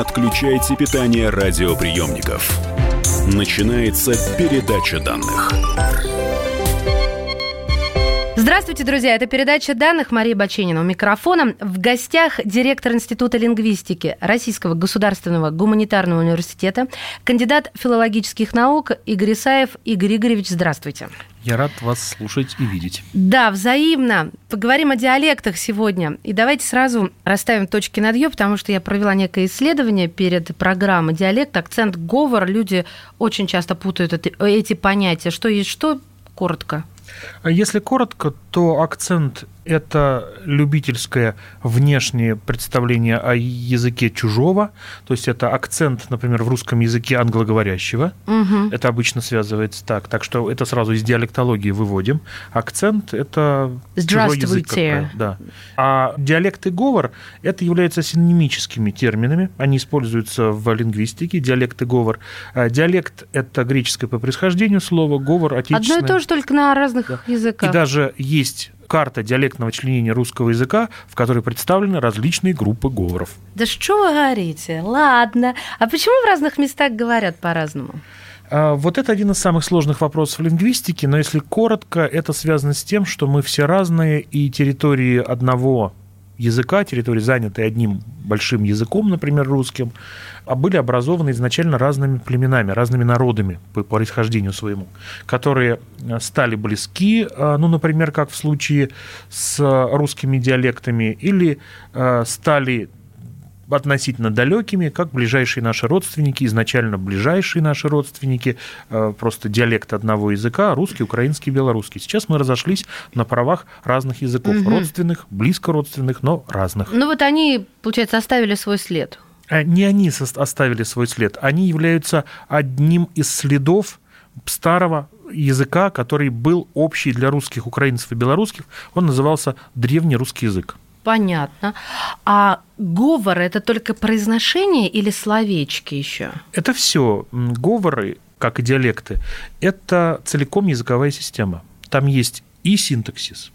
отключайте питание радиоприемников. Начинается передача данных. Здравствуйте, друзья. Это передача данных Марии Баченина у микрофона. В гостях директор Института лингвистики Российского государственного гуманитарного университета, кандидат филологических наук Игорь Исаев. Игорь Игоревич, здравствуйте. Я рад вас слушать и видеть. Да, взаимно. Поговорим о диалектах сегодня. И давайте сразу расставим точки над «ё», потому что я провела некое исследование перед программой «Диалект», акцент, говор». Люди очень часто путают эти понятия. Что есть что? Коротко. А если коротко, то акцент – это любительское внешнее представление о языке чужого, то есть это акцент, например, в русском языке англоговорящего. Угу. Это обычно связывается так, так что это сразу из диалектологии выводим. Акцент – это чужой язык. Да. А диалект и говор – это являются синонимическими терминами, они используются в лингвистике, диалект и говор. А диалект – это греческое по происхождению слово, говор – отечественное. Одно и то же, только на разных да. языках. И даже есть карта диалектного членения русского языка, в которой представлены различные группы говоров. Да что вы говорите? Ладно. А почему в разных местах говорят по-разному? А, вот это один из самых сложных вопросов лингвистики, но если коротко, это связано с тем, что мы все разные, и территории одного языка, территории, занятой одним большим языком, например, русским, а были образованы изначально разными племенами, разными народами по происхождению своему, которые э, стали близки, э, ну, например, как в случае с русскими диалектами, или э, стали относительно далекими, как ближайшие наши родственники, изначально ближайшие наши родственники, э, просто диалект одного языка, русский, украинский, белорусский. Сейчас мы разошлись на правах разных языков, угу. родственных, близко родственных, но разных. Ну вот они, получается, оставили свой след. Э, не они оставили свой след, они являются одним из следов старого языка, который был общий для русских, украинцев и белорусских. Он назывался древний русский язык. Понятно. А говор это только произношение или словечки еще? Это все. Говоры, как и диалекты, это целиком языковая система. Там есть и синтаксис,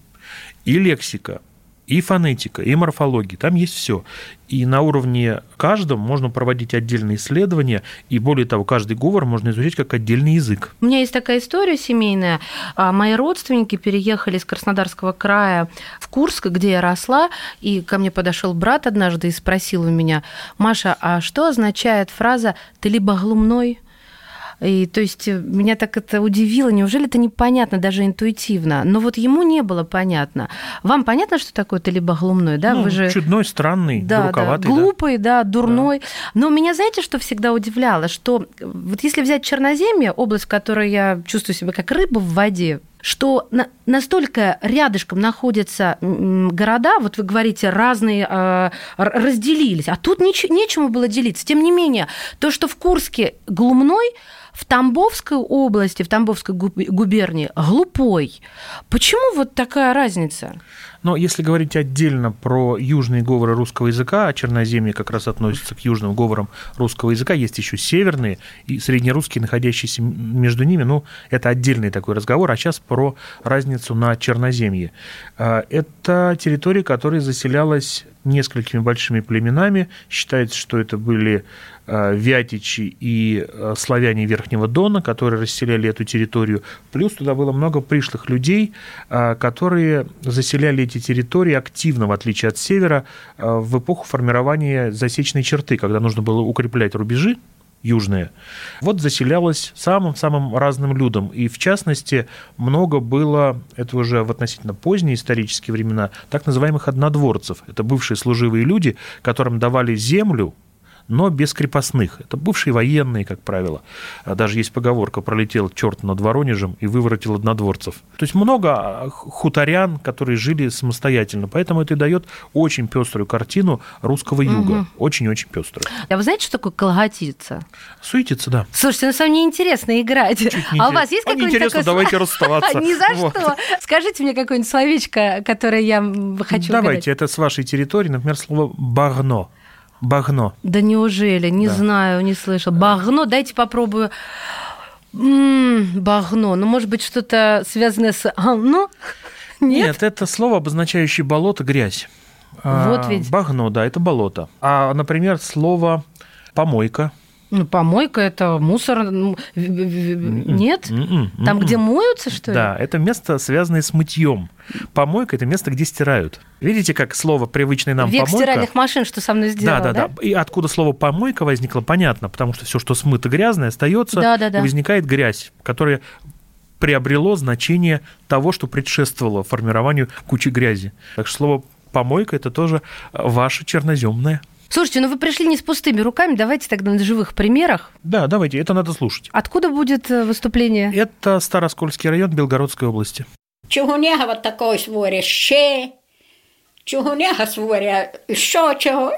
и лексика, и фонетика, и морфология, там есть все. И на уровне каждого можно проводить отдельные исследования, и более того, каждый говор можно изучать как отдельный язык. У меня есть такая история семейная. А, мои родственники переехали из Краснодарского края в Курск, где я росла, и ко мне подошел брат однажды и спросил у меня, Маша, а что означает фраза «ты либо глумной, и то есть э, меня так это удивило. Неужели это непонятно даже интуитивно? Но вот ему не было понятно. Вам понятно, что такое ты либо глумной, да? Ну, Вы же чудной, странный, да, дураковатый. Да, глупый, да, да дурной. Да. Но меня, знаете, что всегда удивляло? Что вот если взять Черноземье, область, в которой я чувствую себя как рыба в воде, что настолько рядышком находятся города, вот вы говорите, разные э, разделились, а тут нечему было делиться. Тем не менее, то, что в Курске глумной, в Тамбовской области, в Тамбовской губернии глупой. Почему вот такая разница? Но если говорить отдельно про южные говоры русского языка, а Черноземье как раз относится к южным говорам русского языка, есть еще северные и среднерусские, находящиеся между ними, ну, это отдельный такой разговор, а сейчас про разницу на Черноземье. А, это территория, которая заселялась несколькими большими племенами. Считается, что это были э, вятичи и э, славяне Верхнего Дона, которые расселяли эту территорию. Плюс туда было много пришлых людей, э, которые заселяли эти территории активно, в отличие от севера, в эпоху формирования засечной черты, когда нужно было укреплять рубежи южные, вот заселялось самым-самым разным людом. И в частности, много было, это уже в относительно поздние исторические времена, так называемых однодворцев. Это бывшие служивые люди, которым давали землю, но без крепостных. Это бывшие военные, как правило. А даже есть поговорка «пролетел черт над Воронежем и выворотил однодворцев». То есть много а, хуторян, которые жили самостоятельно. Поэтому это и дает очень пеструю картину русского юга. Очень-очень угу. пеструю. А вы знаете, что такое колготица? Суетиться, да. Слушайте, ну самом мне интересно играть. Чуть не а у вас есть какое-нибудь интересно, такое... давайте расставаться. Ни за что. Скажите мне какое-нибудь словечко, которое я хочу Давайте, это с вашей территории, например, слово «багно». Багно. Да неужели? Не да. знаю, не слышал. Багно, дайте попробую. М-м, багно. Ну, может быть, что-то связанное с «ано»? Нет? Нет, это слово, обозначающее болото, грязь. Вот а, ведь. Багно, да, это болото. А, например, слово Помойка. Ну, помойка это мусор. в- Нет? М-м, Там, где моются, что ли? Да, это место, связанное с мытьем. Помойка – это место, где стирают. Видите, как слово привычное нам Век помойка? стиральных машин, что со мной сделал, да, да, да, И откуда слово помойка возникло, понятно, потому что все, что смыто грязное, остается, Да, да, да. и возникает грязь, которая приобрело значение того, что предшествовало формированию кучи грязи. Так что слово помойка это тоже ваше черноземное. Слушайте, ну вы пришли не с пустыми руками, давайте тогда на живых примерах. Да, давайте, это надо слушать. Откуда будет э, выступление? Это Староскольский район Белгородской области. Чугуняга вот такой своря, ще, чугуняга своря, що чого,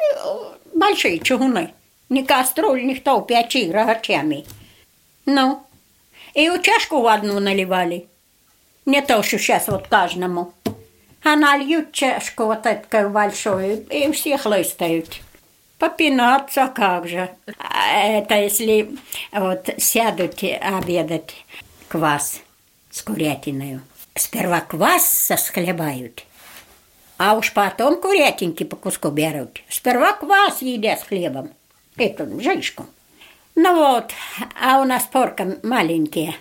большие чугуны. Не кастрюль, никто, печи рогачами. Ну, и у чашку в одну наливали. Не то, что сейчас вот каждому. А нальют чашку вот такую большую, и все хлыстают. Попинаться как же. Это если вот сядут обедать квас с курятиной. Сперва квас сосхлебают, а уж потом курятинки по куску берут. Сперва квас едят с хлебом. Это жишку. Ну вот, а у нас порка маленькие.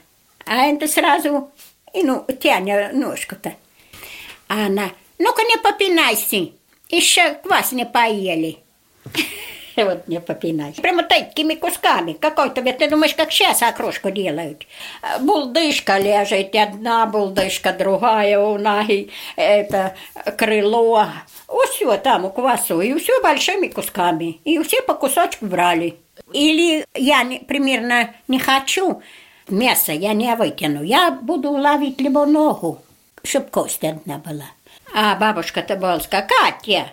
А это сразу, и ну, тяня ножку-то. А она, ну-ка не попинайся, еще квас не поели. Вот не попинайся. Прямо такими кусками. Какой-то, ведь ты думаешь, как сейчас окрошку делают. А, Булдышка лежит, одна булдышка, другая у ноги, это крыло. Все там у квасу, и все большими кусками. И все по кусочку брали. Или я не- примерно не хочу мясо, я не вытяну. Я буду ловить либо ногу, чтобы кость одна была. А бабушка-то была, Катя,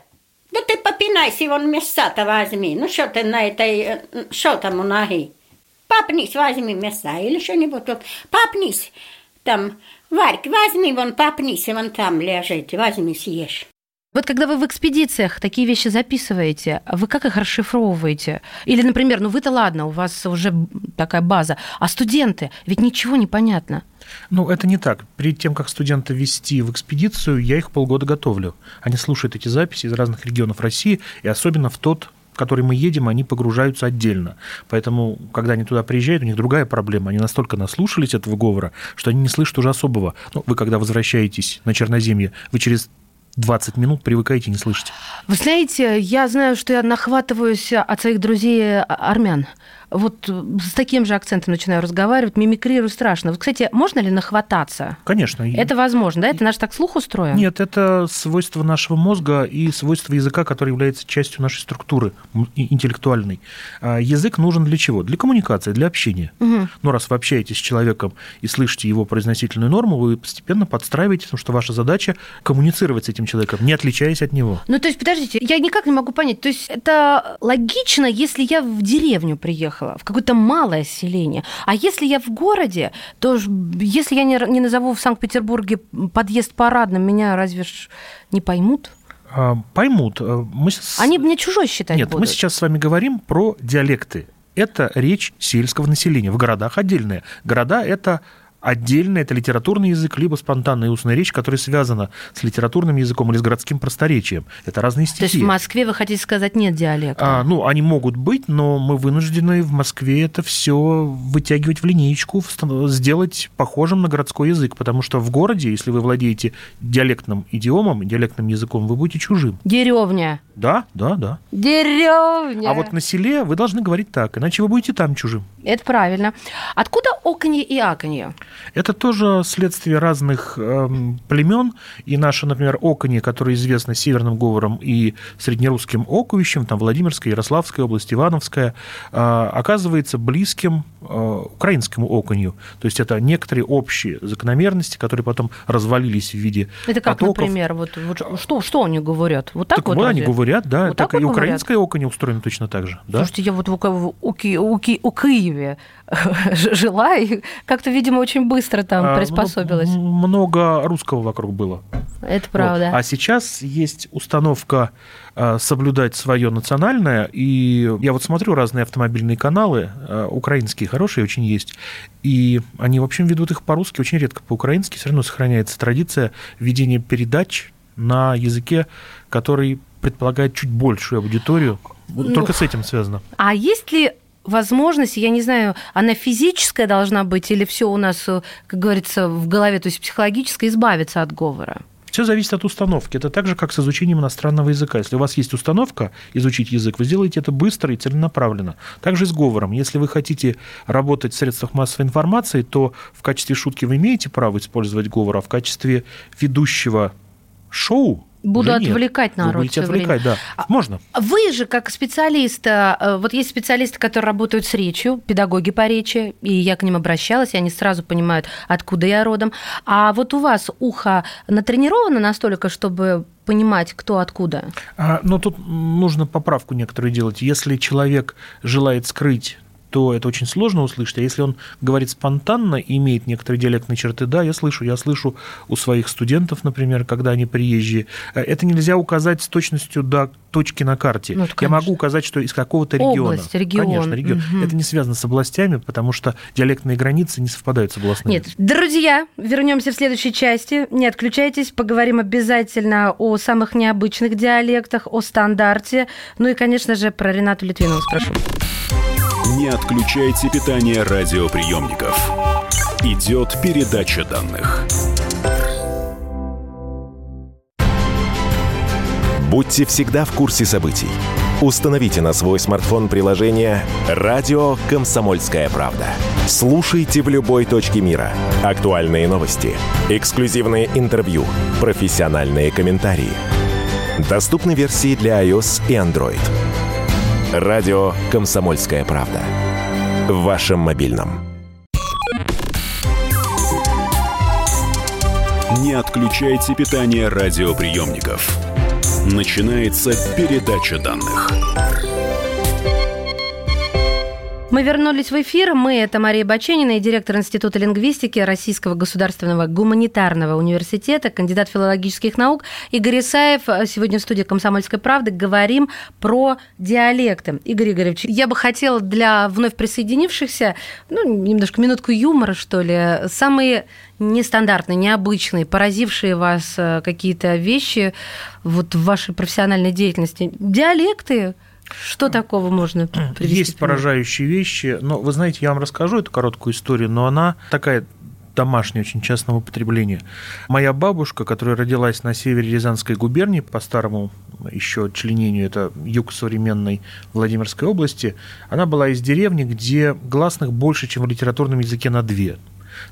да ты попинайся, вон мяса-то возьми. Ну что ты на этой, что там у ноги? Попнись, возьми мяса или что-нибудь. Вот, попнись, там, Варька, возьми, вон попнись, вон там лежит, возьми, съешь. Вот когда вы в экспедициях такие вещи записываете, вы как их расшифровываете? Или, например, ну вы-то ладно, у вас уже такая база, а студенты, ведь ничего не понятно. Ну, это не так. Перед тем, как студента вести в экспедицию, я их полгода готовлю. Они слушают эти записи из разных регионов России, и особенно в тот, в который мы едем, они погружаются отдельно. Поэтому, когда они туда приезжают, у них другая проблема. Они настолько наслушались этого говора, что они не слышат уже особого. Ну, вы, когда возвращаетесь на Черноземье, вы через 20 минут привыкаете не слышите. Вы знаете, я знаю, что я нахватываюсь от своих друзей а, армян. Вот э, с таким же акцентом начинаю разговаривать, мимикрирую страшно. Вот, кстати, можно ли нахвататься? Конечно. Это возможно, да? Это наш так слух устроен? Нет, это свойство нашего мозга и свойство языка, который является частью нашей структуры интеллектуальной. А Язык нужен для чего? Для коммуникации, для общения. Мгм. Но раз вы общаетесь с человеком и слышите его произносительную норму, вы постепенно подстраиваетесь, потому что ваша задача коммуницировать с этим человеком, не отличаясь от него. Ну, то есть, подождите, я никак не могу понять. То есть, это логично, если я в деревню приехала, в какое-то малое селение. А если я в городе, то если я не, не назову в Санкт-Петербурге подъезд парадным, меня разве ж не поймут? А, Поймут. а, Мы с- Они мне чужой считать Нет, мы будут. сейчас с вами говорим про диалекты. Это речь сельского населения. В городах отдельная. Города – это отдельно, это литературный язык, либо спонтанная устная речь, которая связана с литературным языком или с городским просторечием. Это разные То есть стихи. в Москве, вы хотите сказать, нет диалекта? А, ну, они могут быть, но мы вынуждены в Москве это все вытягивать в линеечку, вста- сделать похожим на городской язык, потому что в городе, если вы владеете диалектным идиомом, диалектным языком, вы будете чужим. Деревня. Да, да, да. Деревня. А вот на селе вы должны говорить так, иначе вы будете там чужим. Это правильно. Откуда оконье и аконье? Это тоже следствие разных эм, племен. И наше, например, оконье, которое известно северным говором и среднерусским оковищем, там Владимирская, Ярославская область, Ивановская, э, оказывается близким э, украинскому оконью. То есть это некоторые общие закономерности, которые потом развалились в виде Это как, потоков. например, вот, вот что, что они говорят? Вот так, Так вот вот они разве? Говорят, да. Вот так так и вот говорят? украинское оконье устроено точно так же. Да? Слушайте, я вот в, в Уки- Уки- у Киеве жила и как-то, видимо, очень быстро там А, приспособилась. ну, много русского вокруг было. Это Вот. правда. А сейчас есть установка э, соблюдать свое национальное. И я вот смотрю разные автомобильные каналы, э, украинские хорошие очень есть. И они, в общем, ведут их по-русски, очень редко по-украински. Все равно сохраняется традиция ведения передач на языке, который предполагает чуть большую аудиторию. Вот Только с этим связано. А есть ли возможность, я не знаю, она физическая должна быть или все у нас, э, как говорится, в голове, то есть психологическая, избавиться от говора? Все зависит от установки. Это так же, как с изучением иностранного языка. Если у вас есть установка изучить язык, вы сделаете это быстро и целенаправленно. Также и с говором. Если вы хотите работать в средствах массовой информации, то в качестве шутки вы имеете право использовать говор, а в качестве ведущего шоу Буду Уже отвлекать нет. народ. Вы будете отвлекать, время. да. Можно. Вы же, как специалист, э, вот есть специалисты, которые работают с речью, педагоги по речи, и я к ним обращалась, и они сразу понимают, откуда я родом. А вот у вас ухо натренировано настолько, чтобы понимать, кто откуда? А, но ну, тут нужно поправку некоторую делать. Если человек желает скрыть то это очень сложно услышать. А если он говорит спонтанно и имеет некоторые диалектные черты, да, я слышу. Я слышу у своих студентов, например, когда они приезжие. Э, это нельзя указать с точностью до точки на карте. Ну, я могу указать, что из какого-то региона. Область, регион. Конечно, регион. Угу. Это не связано с областями, потому что диалектные границы не совпадают с областными. Нет. Друзья, вернемся в следующей части. Не отключайтесь, поговорим обязательно о самых необычных диалектах, о стандарте. Ну и, конечно же, про Ренату Литвинову спрошу. Не отключайте питание радиоприемников. Идет передача данных. Будьте всегда в курсе событий. Установите на свой смартфон приложение «Радио Комсомольская правда». Слушайте в любой точке мира. Актуальные новости, эксклюзивные интервью, профессиональные комментарии. Доступны версии для iOS и Android. Радио «Комсомольская правда». В вашем мобильном. Не отключайте питание радиоприемников. Начинается передача данных. Мы вернулись в эфир. Мы – это Мария Баченина и директор Института лингвистики Российского государственного гуманитарного университета, кандидат филологических наук Игорь Исаев. Сегодня в студии «Комсомольской правды» говорим про диалекты. Игорь Игоревич, я бы хотела для вновь присоединившихся, ну, немножко минутку юмора, что ли, самые нестандартные, необычные, поразившие вас э, какие-то вещи вот в вашей профессиональной деятельности. Диалекты, что такого можно привести? Есть поражающие вещи, но вы знаете, я вам расскажу эту короткую историю, но она такая домашняя, очень частного употребления. Моя бабушка, которая родилась на севере Рязанской губернии, по старому еще членению, это юг современной Владимирской области, она была из деревни, где гласных больше, чем в литературном языке на две.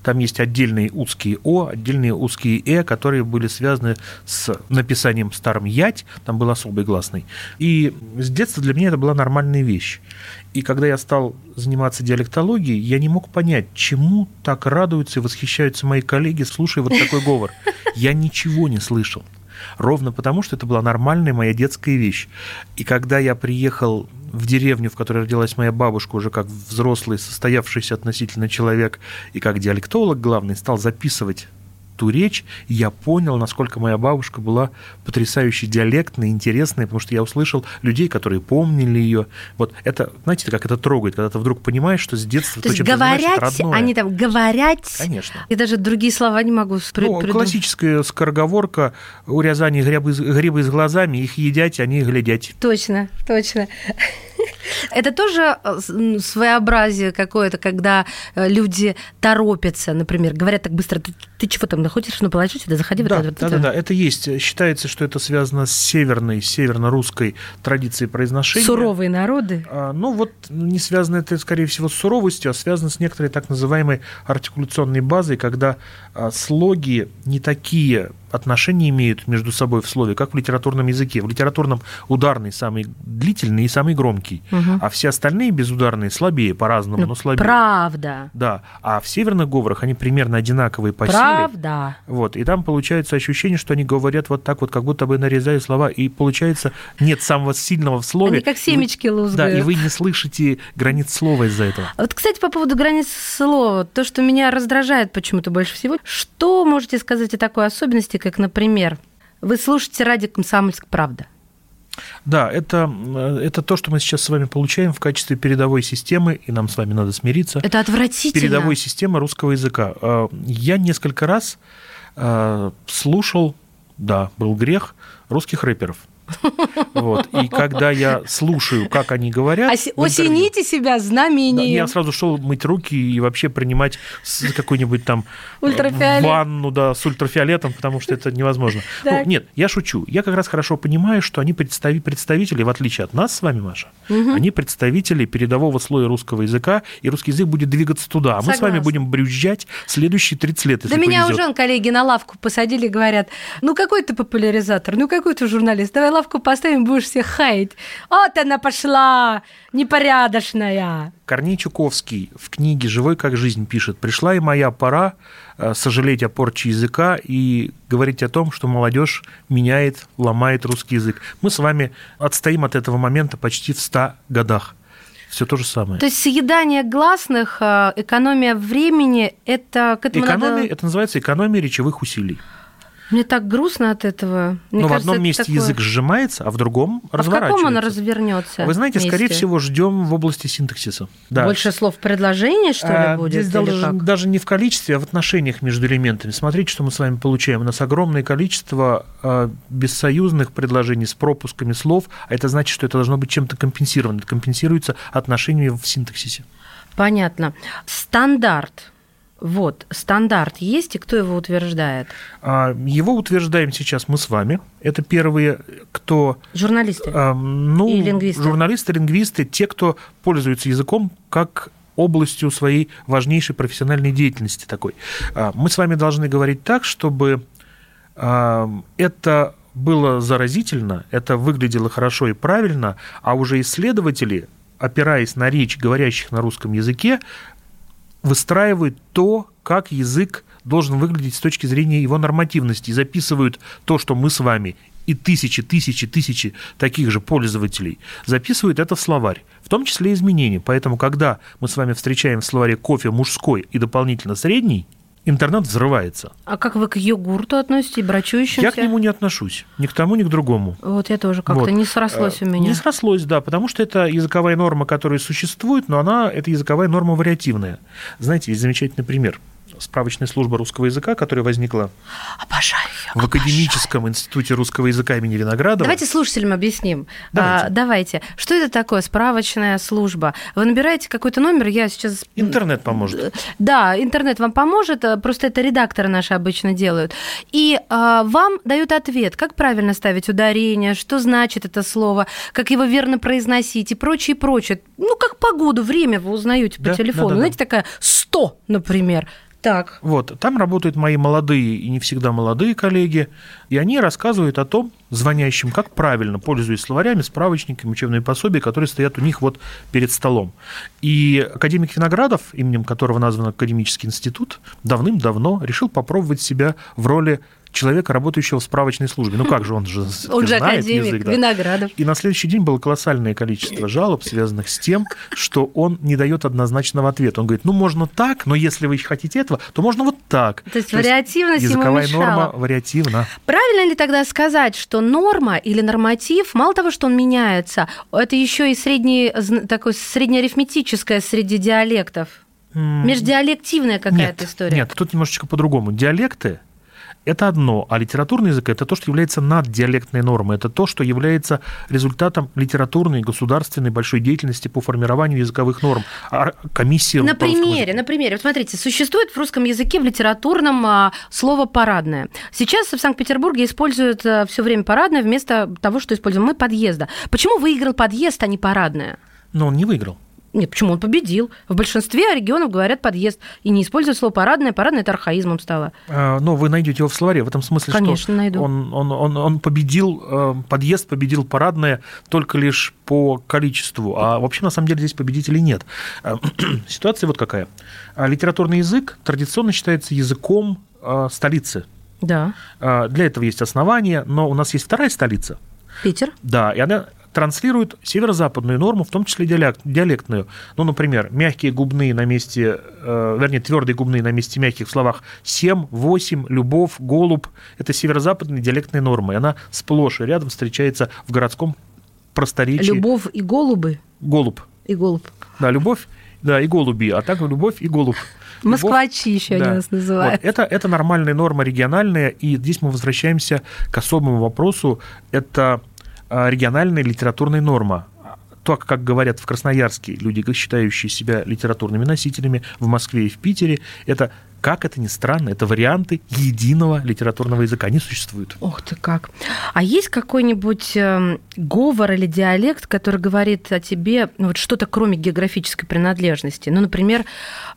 Там есть отдельные узкие О, отдельные узкие Э, которые были связаны с написанием старым Ять, там был особый гласный. И с детства для меня это была нормальная вещь. И когда я стал заниматься диалектологией, я не мог понять, чему так радуются и восхищаются мои коллеги, слушая вот такой говор. Я ничего не слышал. Ровно потому, что это была нормальная моя детская вещь. И когда я приехал в деревню, в которой родилась моя бабушка, уже как взрослый, состоявшийся относительно человек, и как диалектолог главный, стал записывать ту речь, и я понял, насколько моя бабушка была потрясающе диалектной, интересной, потому что я услышал людей, которые помнили ее. Вот это, знаете, как это трогает, когда ты вдруг понимаешь, что с детства то, то есть говорять, они там говорять, конечно, и даже другие слова не могу при, ну, придумать. классическая скороговорка у Рязани грибы, грибы с глазами, их едять, они глядять. Точно, точно. Это тоже э, своеобразие какое-то, когда э, люди торопятся, например, говорят так быстро, ты, ты чего там находишь, ну положи сюда, заходи. Да, вот это, да, да, да, это есть. Считается, что это связано с северной, северно-русской традицией произношения. Суровые народы? А, ну вот не связано это, скорее всего, с суровостью, а связано с некоторой так называемой артикуляционной базой, когда а, слоги не такие отношения имеют между собой в слове, как в литературном языке. В литературном ударный самый длительный и самый громкий, угу. а все остальные безударные слабее по-разному, ну, но слабее. Правда. Да, а в северных говорах они примерно одинаковые по Правда. силе. Вот, и там получается ощущение, что они говорят вот так вот, как будто бы нарезают слова, и получается нет самого сильного в слове. Они как семечки лузгают. Да, и вы не слышите границ слова из-за этого. Вот, кстати, по поводу границ слова, то, что меня раздражает почему-то больше всего, что можете сказать о такой особенности, как, например, вы слушаете радио «Комсомольск. Правда». Да, это, это то, что мы сейчас с вами получаем в качестве передовой системы, и нам с вами надо смириться. Это отвратительно. Передовой системы русского языка. А, я несколько раз а, слушал да, был грех русских рэперов. Вот. И когда я слушаю, как они говорят... Оси- осените себя знамением. я сразу шел мыть руки и вообще принимать какой-нибудь там э, ванну да, с ультрафиолетом, потому что это невозможно. Ну, нет, я шучу. Я как раз хорошо понимаю, что они представи- представители, в отличие от нас с вами, Маша, они представители передового слоя русского языка, и русский язык будет двигаться туда. А мы с вами Согласна. будем брюзжать следующие 30 лет, Да меня уже коллеги на лавку посадили и говорят, ну какой ты популяризатор, ну какой ты журналист, давай лавку поставим, будешь всех хаять. Вот она пошла, непорядочная. Корней Чуковский в книге «Живой как жизнь» пишет, «Пришла и моя пора э, сожалеть о порче языка и говорить о том, что молодежь меняет, ломает русский язык. Мы с вами отстоим от этого момента почти в 100 годах. Все то же самое. То есть съедание гласных, э, экономия времени, это к этому Экономия, надо... это называется экономия речевых усилий. Мне так грустно от этого. Мне Но в одном месте такое- язык сжимается, а в другом А в разворачивается. каком он развернется? Вы знаете, скорее месте? всего, ждем в области синтаксиса. Да. Больше слов в предложении, что ли, А, будет? Здесь даже, как? даже не в количестве, а в отношениях между элементами. Смотрите, что мы с вами получаем. У нас огромное количество а, бессоюзных предложений с пропусками слов, а это значит, что это должно быть чем-то компенсировано. Это компенсируется отношениями в синтаксисе. Понятно. Стандарт. Вот, стандарт есть, и кто его утверждает? А, Его утверждаем сейчас мы с вами. Это первые, кто Журналисты. А, Ну, И лингвисты. журналисты, лингвисты, те, кто пользуется языком как областью своей важнейшей профессиональной деятельности такой. А, Мы с вами должны говорить так, чтобы это было заразительно, это выглядело хорошо и правильно, а уже исследователи, опираясь на речь говорящих на русском языке, выстраивают то, как язык должен выглядеть с точки зрения его нормативности, записывают то, что мы с вами и тысячи, тысячи, тысячи таких же пользователей записывают это в словарь, в том числе изменения. Поэтому, когда мы с вами встречаем в словаре кофе мужской и дополнительно средний, интернет взрывается. А как вы к йогурту относитесь, брачующимся? Я к нему не отношусь, ни к тому, ни к другому. Вот я тоже как-то Вот. не срослось у Э, меня. Не срослось, да, потому что это языковая норма, которая существует, но она, это языковая норма вариативная. Знаете, есть замечательный пример. Справочная служба русского языка, которая возникла Обожаю её, в обожаю. Академическом институте русского языка имени Виноградова. Давайте слушателям объясним. Давайте. А, давайте. Что это такое справочная служба? Вы набираете какой-то номер, я сейчас... Интернет поможет. Да, интернет вам поможет, а, просто это редакторы наши обычно делают. И а, вам дают ответ, как правильно ставить ударение, что значит это слово, как его верно произносить и прочее, прочее. Ну, как погоду, время вы узнаете по Да, телефону. да, да, Знаете, такая 100, например. Так. Вот, там работают мои молодые и не всегда молодые коллеги, и они рассказывают о том, звонящим, как правильно, пользуясь словарями, справочниками, учебными пособия, которые стоят у них вот перед столом. И академик Виноградов, именем которого назван Академический институт, давным-давно решил попробовать себя в роли человека, работающего в справочной службе. Ну как же, он же Он же знает академик, язык, да. Виноградов. И на следующий день было колоссальное количество жалоб, связанных с тем, что он не дает однозначного ответа. Он говорит, ну, можно так, но если вы хотите этого, то можно вот так. То есть вариативность ему языковая мешала. норма вариативна. Правильно ли тогда сказать, что норма или норматив, мало того, что он меняется, это еще и средний, такой среднеарифметическое среди диалектов? Междиалективная какая-то нет, история. Нет, тут немножечко по-другому. Диалекты это одно, а литературный язык это то, что является наддиалектной нормой, это то, что является результатом литературной государственной большой деятельности по формированию языковых норм. А На примере, языку- на примере. Вот смотрите, существует в русском языке в литературном а, слово парадное. Сейчас в Санкт-Петербурге используют все время парадное вместо того, что используем мы подъезда. Почему выиграл подъезд, а не парадное? Но он не выиграл. Нет, почему он победил? В большинстве регионов говорят подъезд и не используют слово парадное. Парадное это архаизмом стало. А, Но вы найдете его в словаре в этом смысле, Конечно, что найду. Он, он, он, он победил, э, подъезд победил парадное только лишь по количеству, а вообще на самом деле здесь победителей нет. Э, Ситуация вот какая. А Литературный язык традиционно считается языком э, столицы. Да. А, Для этого есть основания, но у нас есть вторая столица. Питер. Да, и она транслирует северо-западную норму, в том числе диалект, диалектную. Ну, например, мягкие губные на месте, э, вернее, твердые губные на месте мягких в словах «семь», «восемь», «любовь», «голубь» – это северо-западные диалектные нормы, и она сплошь и рядом встречается в городском просторечии. Любовь и голубы. Голубь. И голубь. Да, любовь Да, и голуби, а так любовь и голубь. Москвачи еще Да. они нас называют. Вот, это, это нормальная норма региональная, и здесь мы возвращаемся к особому вопросу. Это региональная литературная норма. Так, как говорят в Красноярске люди, считающие себя литературными носителями, в Москве и в Питере, это, как это ни странно, это варианты единого литературного языка. Они существуют. Ух ты как. А есть какой-нибудь эм, говор или диалект, который говорит о тебе ну, вот что-то кроме географической принадлежности? Ну, например,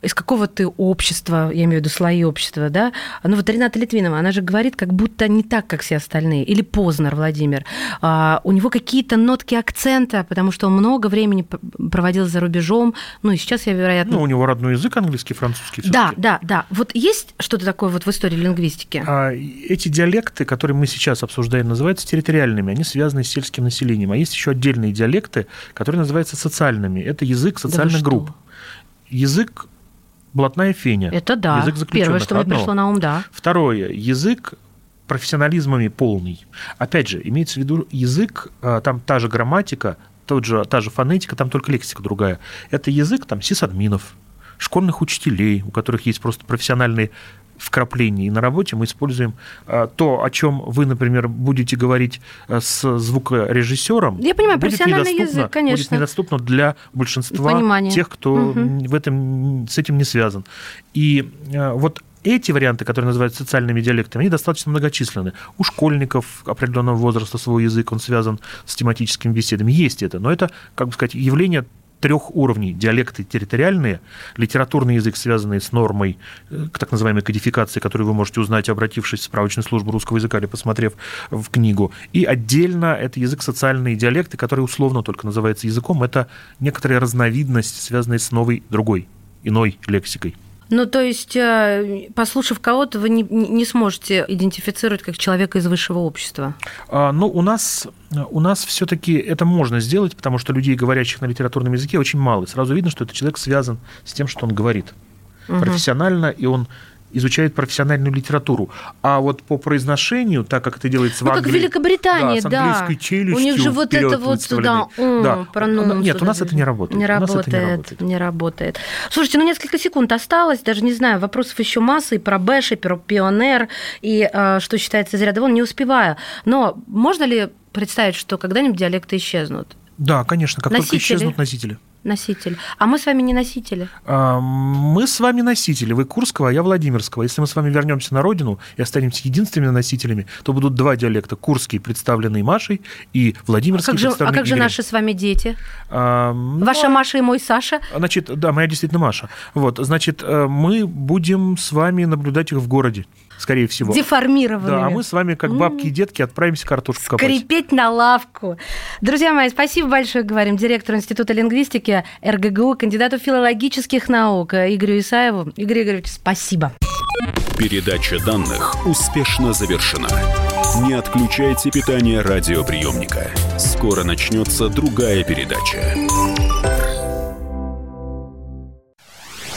из какого ты общества, я имею в виду слои общества, да? Ну, вот Рената Литвинова, она же говорит как будто не так, как все остальные. Или Познер Владимир. А, у него какие-то нотки акцента, потому что он много времени проводил за рубежом. Ну, и сейчас я, вероятно... Ну, у него родной язык английский, французский. да, да, да. Вот есть что-то такое вот в истории лингвистики? А эти диалекты, которые мы сейчас обсуждаем, называются территориальными, они связаны с сельским населением. А есть еще отдельные диалекты, которые называются социальными. Это язык социальных что? групп. Язык блатная феня. Это да. Язык заключенных. Первое, что мне пришло на ум, да. Второе. Язык профессионализмами полный. Опять же, имеется в виду язык, а, там та же грамматика, тот же, та же фонетика, там только лексика другая. Это язык там сисадминов, школьных учителей, у которых есть просто профессиональные вкрапления. И на работе мы используем а, то, о чем вы, например, будете говорить а, с звукорежиссером. Я понимаю, будет профессиональный язык, конечно. Будет недоступно для большинства Понимание. тех, кто Мгм. в этом, с этим не связан. И а, вот эти варианты, которые называются социальными диалектами, они достаточно многочисленны. У школьников определенного возраста свой язык, он связан с тематическими беседами. Есть это, но это, как бы сказать, явление трех уровней. Диалекты территориальные, литературный язык, связанный с нормой, э, так называемой кодификации, которую вы можете узнать, обратившись в справочную службу русского языка или посмотрев в книгу. И отдельно это язык социальные диалекты, которые условно только называется языком. Это некоторая разновидность, связанная с новой, другой, иной лексикой. Ну, то есть, э, послушав кого-то, вы не, не сможете идентифицировать как человека из высшего общества. А, Ну, у нас, у нас все-таки это можно сделать, потому что людей, говорящих на литературном языке, очень мало. И сразу видно, что этот человек связан с тем, что он говорит. Профессионально, и он изучает профессиональную литературу. А вот по произношению, так как это делается Ну, в как Англии... Великобритании, да. да. С английской челюстью У них же вот это вот, выставленной. да, прононс Нет, у нас это не работает. Не работает, не работает. не работает. Слушайте, ну несколько секунд осталось, даже не знаю, вопросов еще масса и про Бэш, и про Пионер, и э, что считается из ряда вон, не успеваю. Но можно ли представить, что когда-нибудь диалекты исчезнут? Да, конечно, как только Носители? исчезнут носители. Носитель. А мы с вами не носители. А, Мы с вами носители. Вы Курского, а я Владимирского. Если мы с вами вернемся на родину и останемся единственными носителями, то будут два диалекта. Курский, представленный Машей, и А Владимирский, как же, а представленный как же Игорем. наши с вами дети? А, ну, Ваша Маша и мой Саша? Значит, да, моя действительно Маша. Вот, значит, э, мы будем с вами наблюдать их в городе, скорее всего. Деформированными. Да, а мы с вами, как бабки и детки, отправимся картошку копать. Скрипеть на лавку. Друзья мои, спасибо большое, говорим директору Института лингвистики РГГУ, кандидату филологических наук Игорю Исаеву. Игорь Игоревич, спасибо. Передача данных успешно завершена. Не отключайте питание радиоприемника. Скоро начнется другая передача.